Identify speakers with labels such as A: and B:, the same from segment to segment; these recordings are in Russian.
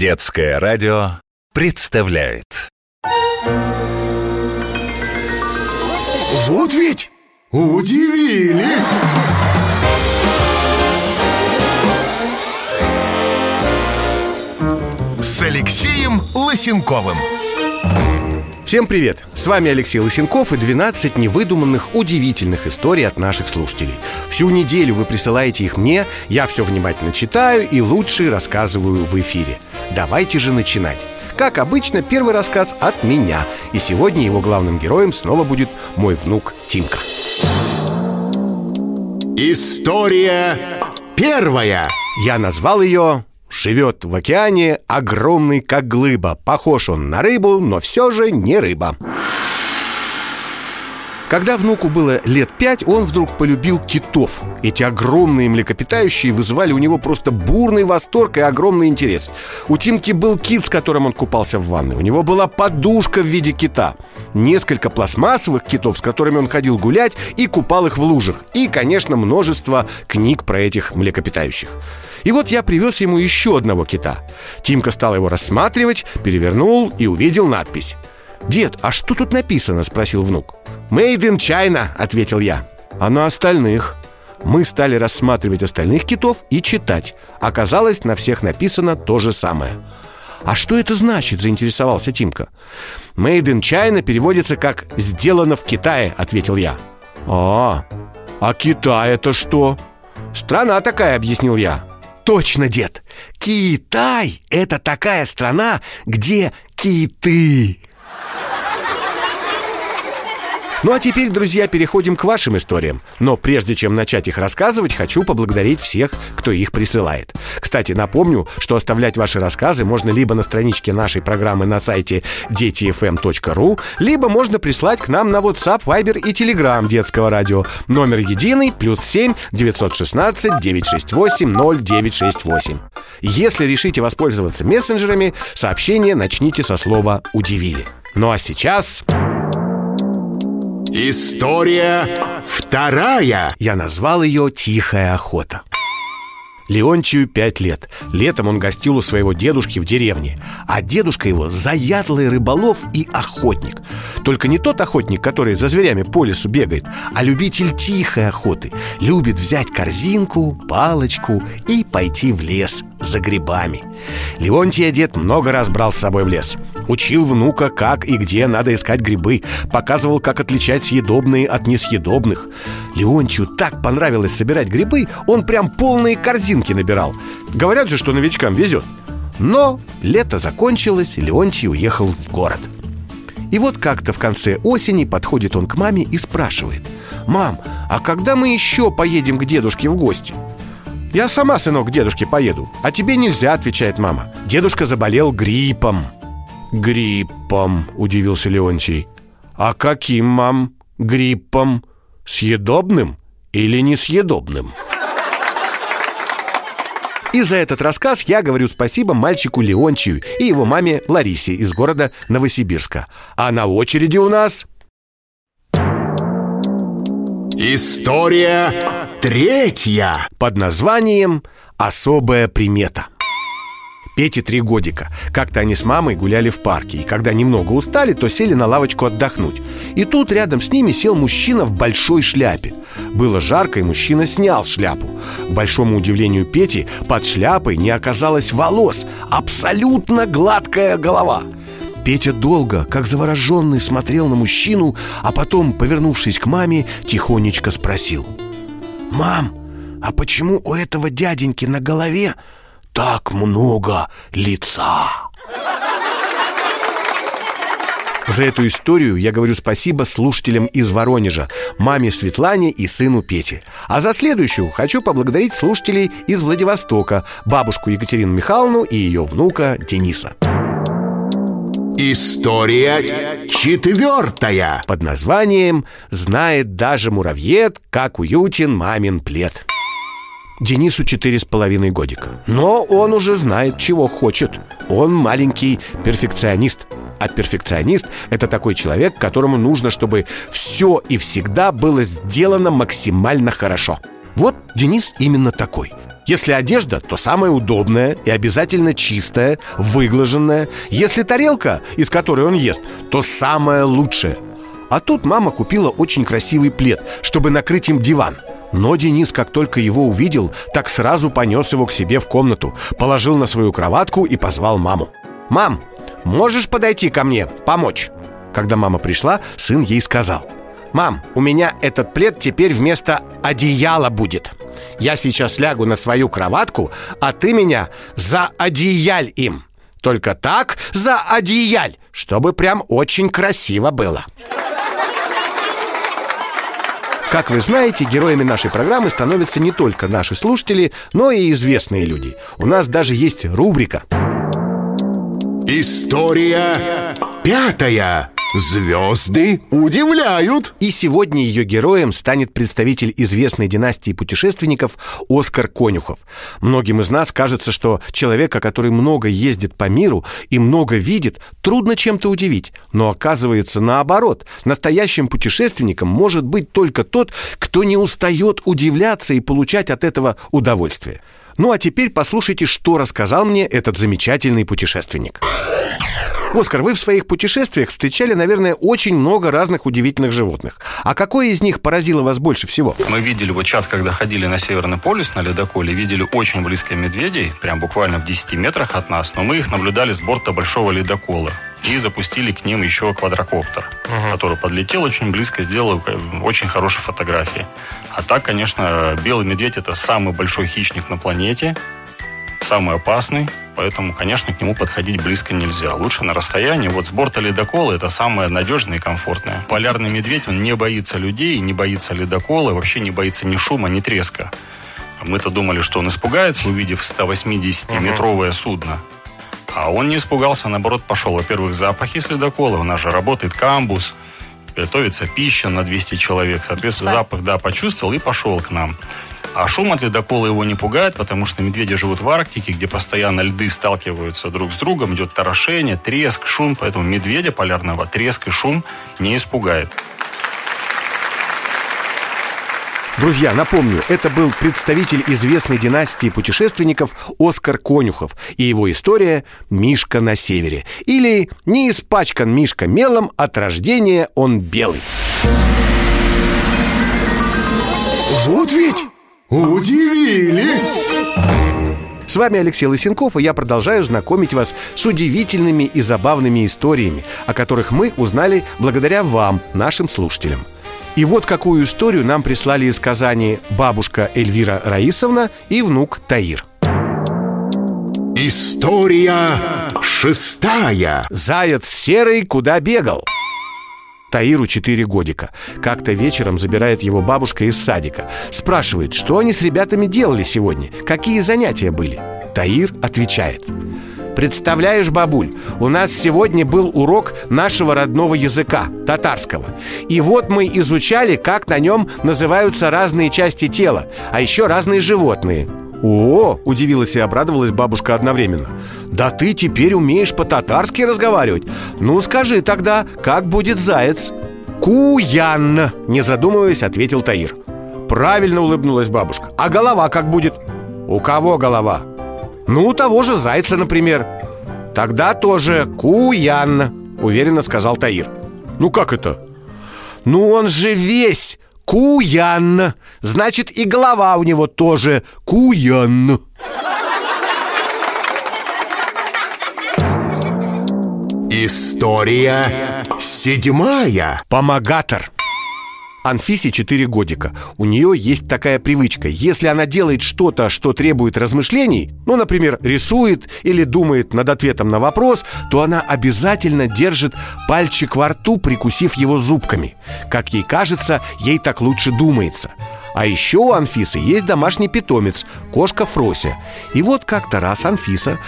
A: Детское радио представляет
B: Вот ведь удивили! С Алексеем Лысенковым
C: Всем привет! С вами Алексей Лысенков и 12 невыдуманных, удивительных историй от наших слушателей. Всю неделю вы присылаете их мне, я все внимательно читаю и лучшие рассказываю в эфире. Давайте же начинать. Как обычно, первый рассказ от меня. И сегодня его главным героем снова будет мой внук Тимка.
B: История первая
C: Я назвал ее Живет в океане, огромный как глыба Похож он на рыбу, но все же не рыба когда внуку было лет пять, он вдруг полюбил китов. Эти огромные млекопитающие вызывали у него просто бурный восторг и огромный интерес. У Тимки был кит, с которым он купался в ванной. У него была подушка в виде кита. Несколько пластмассовых китов, с которыми он ходил гулять и купал их в лужах. И, конечно, множество книг про этих млекопитающих. И вот я привез ему еще одного кита. Тимка стал его рассматривать, перевернул и увидел надпись. «Дед, а что тут написано?» – спросил внук. «Made in China», — ответил я. «А на остальных?» Мы стали рассматривать остальных китов и читать. Оказалось, на всех написано то же самое. «А что это значит?» – заинтересовался Тимка. «Made in China» переводится как «сделано в Китае», – ответил я. «А, а Китай это что?» «Страна такая», – объяснил я. «Точно, дед! Китай – это такая страна, где киты!» Ну а теперь, друзья, переходим к вашим историям. Но прежде чем начать их рассказывать, хочу поблагодарить всех, кто их присылает. Кстати, напомню, что оставлять ваши рассказы можно либо на страничке нашей программы на сайте детифм.ру, либо можно прислать к нам на WhatsApp, Viber и Telegram детского радио. Номер единый, плюс 7 916 968 0968. Если решите воспользоваться мессенджерами, сообщение начните со слова «удивили». Ну а сейчас...
B: История вторая
C: Я назвал ее «Тихая охота». Леонтию пять лет. Летом он гостил у своего дедушки в деревне. А дедушка его заядлый рыболов и охотник. Только не тот охотник, который за зверями по лесу бегает, а любитель тихой охоты. Любит взять корзинку, палочку и пойти в лес за грибами. Леонтия дед много раз брал с собой в лес. Учил внука, как и где надо искать грибы. Показывал, как отличать съедобные от несъедобных. Леонтию так понравилось собирать грибы, он прям полные корзинки набирал Говорят же, что новичкам везет Но лето закончилось, Леонтий уехал в город И вот как-то в конце осени подходит он к маме и спрашивает «Мам, а когда мы еще поедем к дедушке в гости?» «Я сама, сынок, к дедушке поеду А тебе нельзя», — отвечает мама Дедушка заболел гриппом «Гриппом», — удивился Леонтий «А каким, мам, гриппом? Съедобным или несъедобным?» И за этот рассказ я говорю спасибо мальчику Леонтию и его маме Ларисе из города Новосибирска. А на очереди у нас...
B: История третья
C: Под названием «Особая примета» Пете три годика. Как-то они с мамой гуляли в парке, и когда немного устали, то сели на лавочку отдохнуть. И тут рядом с ними сел мужчина в большой шляпе. Было жарко, и мужчина снял шляпу. К большому удивлению Пети, под шляпой не оказалось волос. Абсолютно гладкая голова. Петя долго, как завороженный, смотрел на мужчину, а потом, повернувшись к маме, тихонечко спросил. «Мам, а почему у этого дяденьки на голове так много лица. За эту историю я говорю спасибо слушателям из Воронежа, маме Светлане и сыну Пете. А за следующую хочу поблагодарить слушателей из Владивостока, бабушку Екатерину Михайловну и ее внука Дениса.
B: История четвертая
C: Под названием «Знает даже муравьед, как уютен мамин плед». Денису четыре с половиной годика. Но он уже знает, чего хочет. Он маленький перфекционист. А перфекционист – это такой человек, которому нужно, чтобы все и всегда было сделано максимально хорошо. Вот Денис именно такой. Если одежда, то самая удобная и обязательно чистая, выглаженная. Если тарелка, из которой он ест, то самая лучшая. А тут мама купила очень красивый плед, чтобы накрыть им диван. Но Денис, как только его увидел, так сразу понес его к себе в комнату, положил на свою кроватку и позвал маму. «Мам, можешь подойти ко мне, помочь?» Когда мама пришла, сын ей сказал «Мам, у меня этот плед теперь вместо одеяла будет Я сейчас лягу на свою кроватку, а ты меня за одеяль им Только так за одеяль, чтобы прям очень красиво было» Как вы знаете, героями нашей программы становятся не только наши слушатели, но и известные люди. У нас даже есть рубрика.
B: История пятая. Звезды удивляют.
C: И сегодня ее героем станет представитель известной династии путешественников Оскар Конюхов. Многим из нас кажется, что человека, который много ездит по миру и много видит, трудно чем-то удивить. Но оказывается наоборот. Настоящим путешественником может быть только тот, кто не устает удивляться и получать от этого удовольствие. Ну а теперь послушайте, что рассказал мне этот замечательный путешественник. Оскар, вы в своих путешествиях встречали, наверное, очень много разных удивительных животных. А какое из них поразило вас больше всего?
D: Мы видели вот час, когда ходили на Северный полюс на ледоколе, видели очень близко медведей, прям буквально в 10 метрах от нас, но мы их наблюдали с борта большого ледокола и запустили к ним еще квадрокоптер, uh-huh. который подлетел очень близко, сделал очень хорошие фотографии. А так, конечно, белый медведь это самый большой хищник на планете самый опасный, поэтому, конечно, к нему подходить близко нельзя. Лучше на расстоянии. Вот с борта ледокола это самое надежное и комфортное. Полярный медведь, он не боится людей, не боится ледокола, вообще не боится ни шума, ни треска. Мы-то думали, что он испугается, увидев 180-метровое судно. А он не испугался, наоборот, пошел. Во-первых, запахи с ледокола. У нас же работает камбус, готовится пища на 200 человек. Соответственно, запах, да, почувствовал и пошел к нам. А шум от ледокола его не пугает, потому что медведи живут в Арктике, где постоянно льды сталкиваются друг с другом, идет торошение, треск, шум, поэтому медведя полярного треск и шум не испугает.
C: Друзья, напомню, это был представитель известной династии путешественников Оскар Конюхов и его история «Мишка на севере» или «Не испачкан Мишка мелом, от рождения он белый».
B: Вот ведь удивили!
C: С вами Алексей Лысенков, и я продолжаю знакомить вас с удивительными и забавными историями, о которых мы узнали благодаря вам, нашим слушателям. И вот какую историю нам прислали из Казани бабушка Эльвира Раисовна и внук Таир.
B: История шестая.
C: Заяц серый куда бегал? Таиру 4 годика. Как-то вечером забирает его бабушка из садика. Спрашивает, что они с ребятами делали сегодня, какие занятия были. Таир отвечает. Представляешь, бабуль, у нас сегодня был урок нашего родного языка, татарского. И вот мы изучали, как на нем называются разные части тела, а еще разные животные. «О!» – удивилась и обрадовалась бабушка одновременно «Да ты теперь умеешь по-татарски разговаривать? Ну скажи тогда, как будет заяц?» «Куян!» – не задумываясь, ответил Таир Правильно улыбнулась бабушка А голова как будет? «У кого голова?» «Ну, у того же зайца, например» «Тогда тоже Куян», — уверенно сказал Таир «Ну как это?» «Ну он же весь Куян. Значит, и голова у него тоже Куян.
B: История седьмая.
C: Помогатор. Анфисе 4 годика. У нее есть такая привычка. Если она делает что-то, что требует размышлений, ну, например, рисует или думает над ответом на вопрос, то она обязательно держит пальчик во рту, прикусив его зубками. Как ей кажется, ей так лучше думается. А еще у Анфисы есть домашний питомец, кошка Фрося. И вот как-то раз Анфиса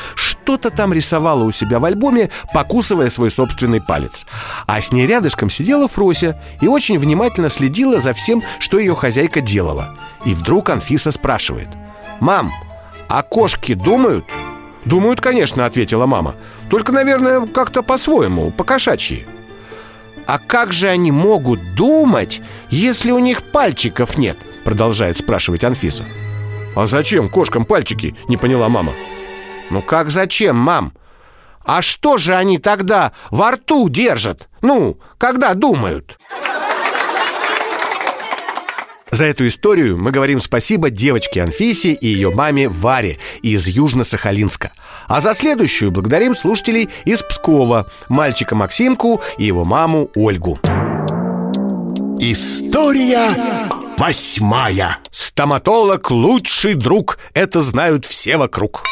C: что-то там рисовала у себя в альбоме, покусывая свой собственный палец. А с ней рядышком сидела Фрося и очень внимательно следила за всем, что ее хозяйка делала. И вдруг Анфиса спрашивает. «Мам, а кошки думают?» «Думают, конечно», — ответила мама. «Только, наверное, как-то по-своему, по-кошачьи». «А как же они могут думать, если у них пальчиков нет?» Продолжает спрашивать Анфиса А зачем кошкам пальчики? Не поняла мама
E: Ну как зачем, мам? А что же они тогда во рту держат? Ну, когда думают?
C: За эту историю мы говорим спасибо девочке Анфисе и ее маме Варе из Южно-Сахалинска. А за следующую благодарим слушателей из Пскова, мальчика Максимку и его маму Ольгу.
B: История восьмая
C: Стоматолог – лучший друг, это знают все вокруг.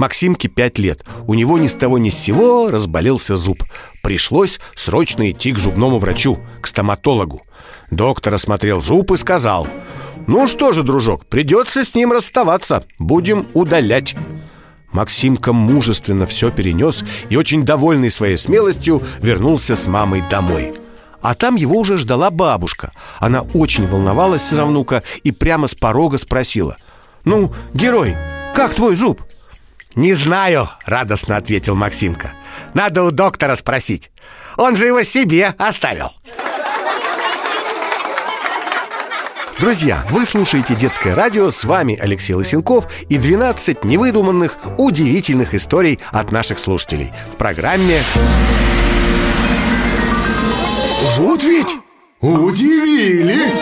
C: Максимке пять лет. У него ни с того ни с сего разболелся зуб. Пришлось срочно идти к зубному врачу, к стоматологу. Доктор осмотрел зуб и сказал «Ну что же, дружок, придется с ним расставаться, будем удалять». Максимка мужественно все перенес и, очень довольный своей смелостью, вернулся с мамой домой. А там его уже ждала бабушка. Она очень волновалась за внука и прямо с порога спросила «Ну, герой, как твой зуб?»
E: «Не знаю», — радостно ответил Максимка. Надо у доктора спросить. Он же его себе оставил
C: Друзья, вы слушаете «Детское радио», с вами Алексей Лысенков и 12 невыдуманных, удивительных историй от наших слушателей в программе
B: Вот ведь удивили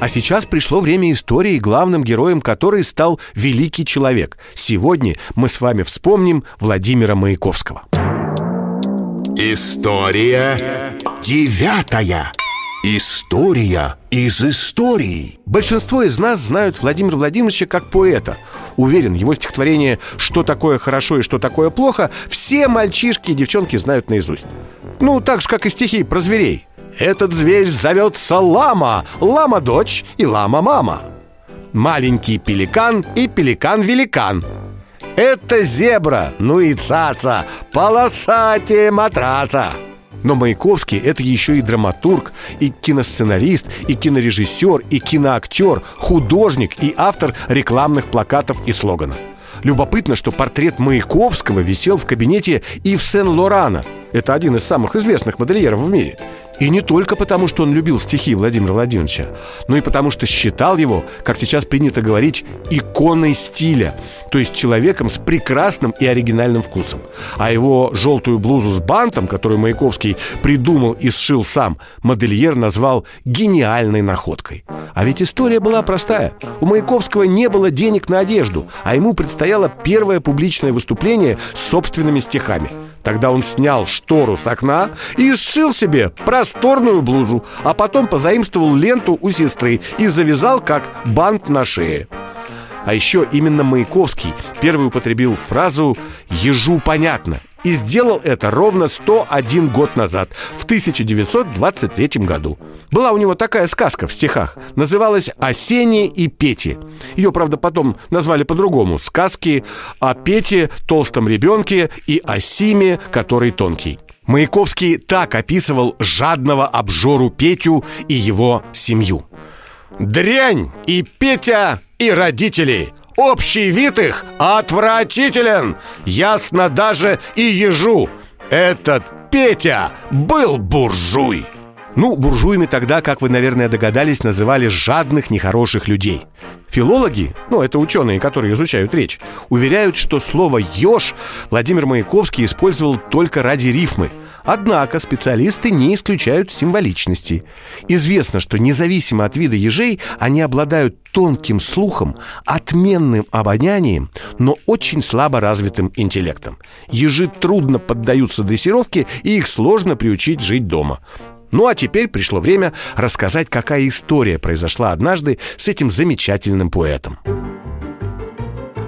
C: А сейчас пришло время истории, главным героем которой стал великий человек. Сегодня мы с вами вспомним Владимира Маяковского.
B: История девятая История из истории
C: Большинство из нас знают Владимира Владимировича как поэта. Уверен, его стихотворение «Что такое хорошо и что такое плохо» все мальчишки и девчонки знают наизусть. Ну, так же, как и стихи про зверей. Этот зверь зовется Лама, Лама-дочь и Лама-мама. Маленький пеликан и пеликан-великан. Это зебра, ну и цаца, полосатее матраца. Но Маяковский – это еще и драматург, и киносценарист, и кинорежиссер, и киноактер, художник и автор рекламных плакатов и слоганов. Любопытно, что портрет Маяковского висел в кабинете Ив Сен-Лорана. Это один из самых известных модельеров в мире. И не только потому, что он любил стихи Владимира Владимировича, но и потому, что считал его, как сейчас принято говорить, иконой стиля, то есть человеком с прекрасным и оригинальным вкусом. А его желтую блузу с бантом, которую Маяковский придумал и сшил сам, модельер назвал гениальной находкой. А ведь история была простая. У Маяковского не было денег на одежду, а ему предстояло первое публичное выступление с собственными стихами – Тогда он снял штору с окна и сшил себе просторную блузу, а потом позаимствовал ленту у сестры и завязал как бант на шее. А еще именно Маяковский первый употребил фразу «ежу понятно» и сделал это ровно 101 год назад, в 1923 году. Была у него такая сказка в стихах, называлась «Осенние и Пети». Ее, правда, потом назвали по-другому «Сказки о Пете, толстом ребенке и о Симе, который тонкий». Маяковский так описывал жадного обжору Петю и его семью. «Дрянь и Петя и родители!» Общий вид их отвратителен. Ясно даже и ежу. Этот Петя был буржуй. Ну, буржуями тогда, как вы, наверное, догадались, называли жадных, нехороших людей. Филологи, ну, это ученые, которые изучают речь, уверяют, что слово «еж» Владимир Маяковский использовал только ради рифмы – Однако специалисты не исключают символичности. Известно, что независимо от вида ежей, они обладают тонким слухом, отменным обонянием, но очень слабо развитым интеллектом. Ежи трудно поддаются дрессировке, и их сложно приучить жить дома. Ну а теперь пришло время рассказать, какая история произошла однажды с этим замечательным поэтом.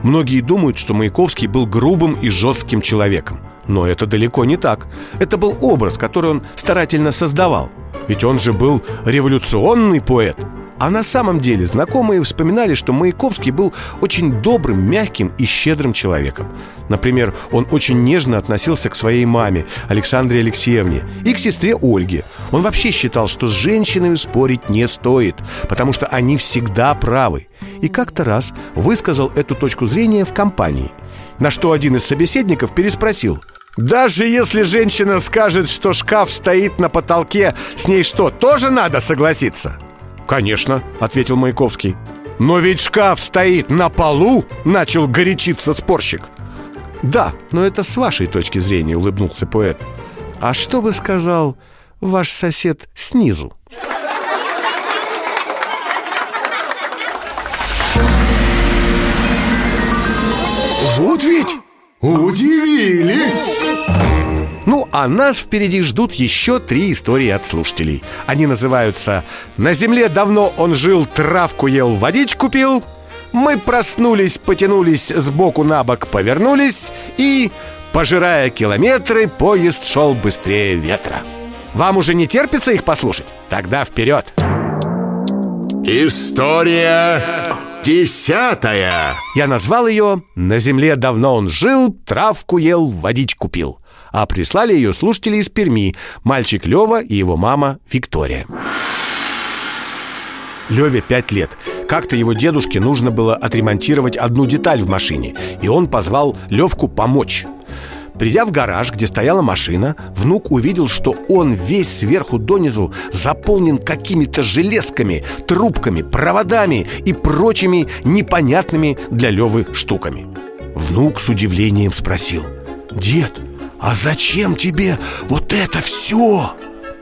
C: Многие думают, что Маяковский был грубым и жестким человеком. Но это далеко не так. Это был образ, который он старательно создавал. Ведь он же был революционный поэт. А на самом деле знакомые вспоминали, что Маяковский был очень добрым, мягким и щедрым человеком. Например, он очень нежно относился к своей маме, Александре Алексеевне, и к сестре Ольге. Он вообще считал, что с женщинами спорить не стоит, потому что они всегда правы. И как-то раз высказал эту точку зрения в компании. На что один из собеседников переспросил – даже если женщина скажет, что шкаф стоит на потолке, с ней что, тоже надо согласиться? «Конечно», — ответил Маяковский. Но ведь шкаф стоит на полу, начал горячиться спорщик. Да, но это с вашей точки зрения, улыбнулся поэт. А что бы сказал ваш сосед снизу?
B: Вот ведь удивили!
C: Ну, а нас впереди ждут еще три истории от слушателей. Они называются «На земле давно он жил, травку ел, водичку пил», «Мы проснулись, потянулись, сбоку на бок повернулись» и «Пожирая километры, поезд шел быстрее ветра». Вам уже не терпится их послушать? Тогда вперед!
B: История десятая
C: Я назвал ее «На земле давно он жил, травку ел, водичку пил» а прислали ее слушатели из Перми, мальчик Лева и его мама Виктория. Леве пять лет. Как-то его дедушке нужно было отремонтировать одну деталь в машине, и он позвал Левку помочь. Придя в гараж, где стояла машина, внук увидел, что он весь сверху донизу заполнен какими-то железками, трубками, проводами и прочими непонятными для Левы штуками. Внук с удивлением спросил «Дед, а зачем тебе вот это все?»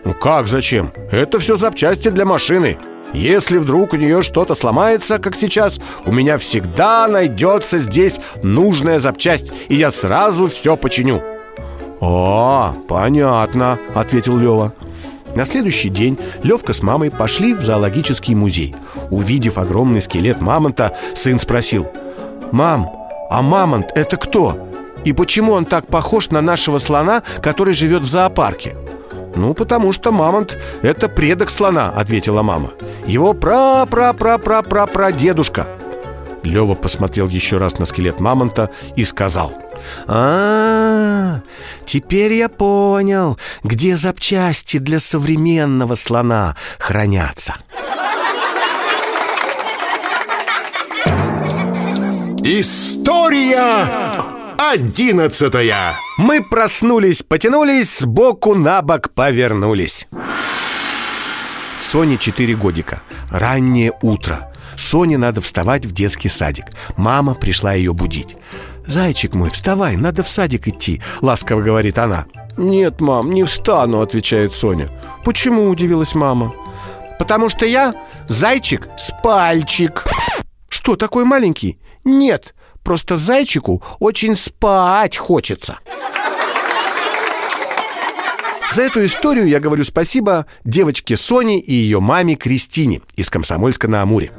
C: «Ну как зачем? Это все запчасти для машины если вдруг у нее что-то сломается, как сейчас, у меня всегда найдется здесь нужная запчасть, и я сразу все починю. «А, понятно», — ответил Лева. На следующий день Левка с мамой пошли в зоологический музей. Увидев огромный скелет мамонта, сын спросил «Мам, а мамонт это кто? И почему он так похож на нашего слона, который живет в зоопарке?» «Ну, потому что мамонт — это предок слона», — ответила мама. Его пра-пра-пра-пра-пра-пра-дедушка Лева посмотрел еще раз на скелет мамонта и сказал а, -а, -а теперь я понял, где запчасти для современного слона хранятся.
B: История одиннадцатая.
C: Мы проснулись, потянулись, сбоку на бок повернулись. Соне 4 годика. Раннее утро. Соне надо вставать в детский садик. Мама пришла ее будить. «Зайчик мой, вставай, надо в садик идти», — ласково говорит она. «Нет, мам, не встану», — отвечает Соня. «Почему?» — удивилась мама. «Потому что я зайчик с пальчик». «Что, такой маленький?» «Нет, Просто зайчику очень спать хочется. За эту историю я говорю спасибо девочке Соне и ее маме Кристине из Комсомольска на Амуре.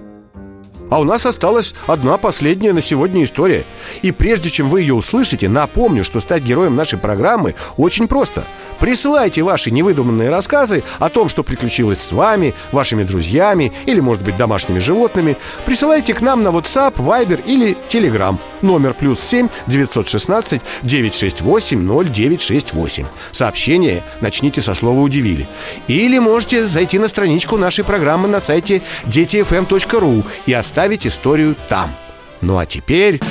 C: А у нас осталась одна последняя на сегодня история. И прежде чем вы ее услышите, напомню, что стать героем нашей программы очень просто – Присылайте ваши невыдуманные рассказы о том, что приключилось с вами, вашими друзьями или, может быть, домашними животными. Присылайте к нам на WhatsApp, Viber или Telegram. Номер плюс 7 916 968 0968. Сообщение начните со слова «удивили». Или можете зайти на страничку нашей программы на сайте детифм.ру и оставить историю там. Ну а теперь...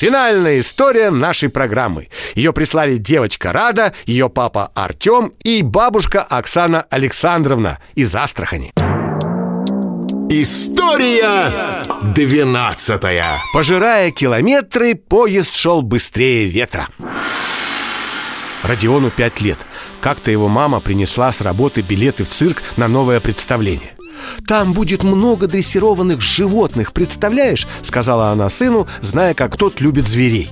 C: Финальная история нашей программы. Ее прислали девочка Рада, ее папа Артем и бабушка Оксана Александровна из Астрахани.
B: История двенадцатая
C: Пожирая километры, поезд шел быстрее ветра Родиону пять лет Как-то его мама принесла с работы билеты в цирк на новое представление там будет много дрессированных животных, представляешь?» Сказала она сыну, зная, как тот любит зверей.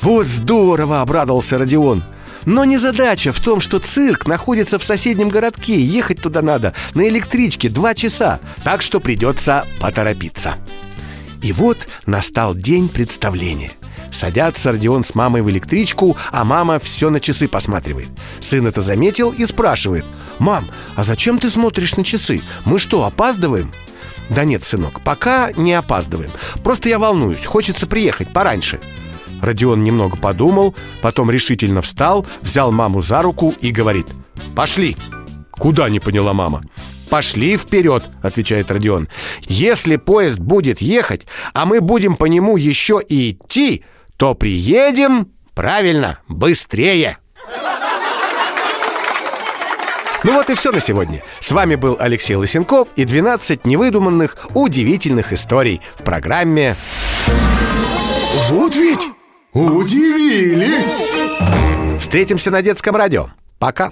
C: «Вот здорово!» — обрадовался Родион. Но не задача в том, что цирк находится в соседнем городке. Ехать туда надо на электричке два часа Так что придется поторопиться И вот настал день представления – Садятся Родион с мамой в электричку, а мама все на часы посматривает. Сын это заметил и спрашивает. «Мам, а зачем ты смотришь на часы? Мы что, опаздываем?» «Да нет, сынок, пока не опаздываем. Просто я волнуюсь, хочется приехать пораньше». Родион немного подумал, потом решительно встал, взял маму за руку и говорит «Пошли!» «Куда?» — не поняла мама. «Пошли вперед», — отвечает Родион. «Если поезд будет ехать, а мы будем по нему еще и идти, то приедем, правильно, быстрее. Ну вот и все на сегодня. С вами был Алексей Лысенков и 12 невыдуманных, удивительных историй в программе
B: Вот ведь удивили!
C: «Встретимся на детском радио». Пока.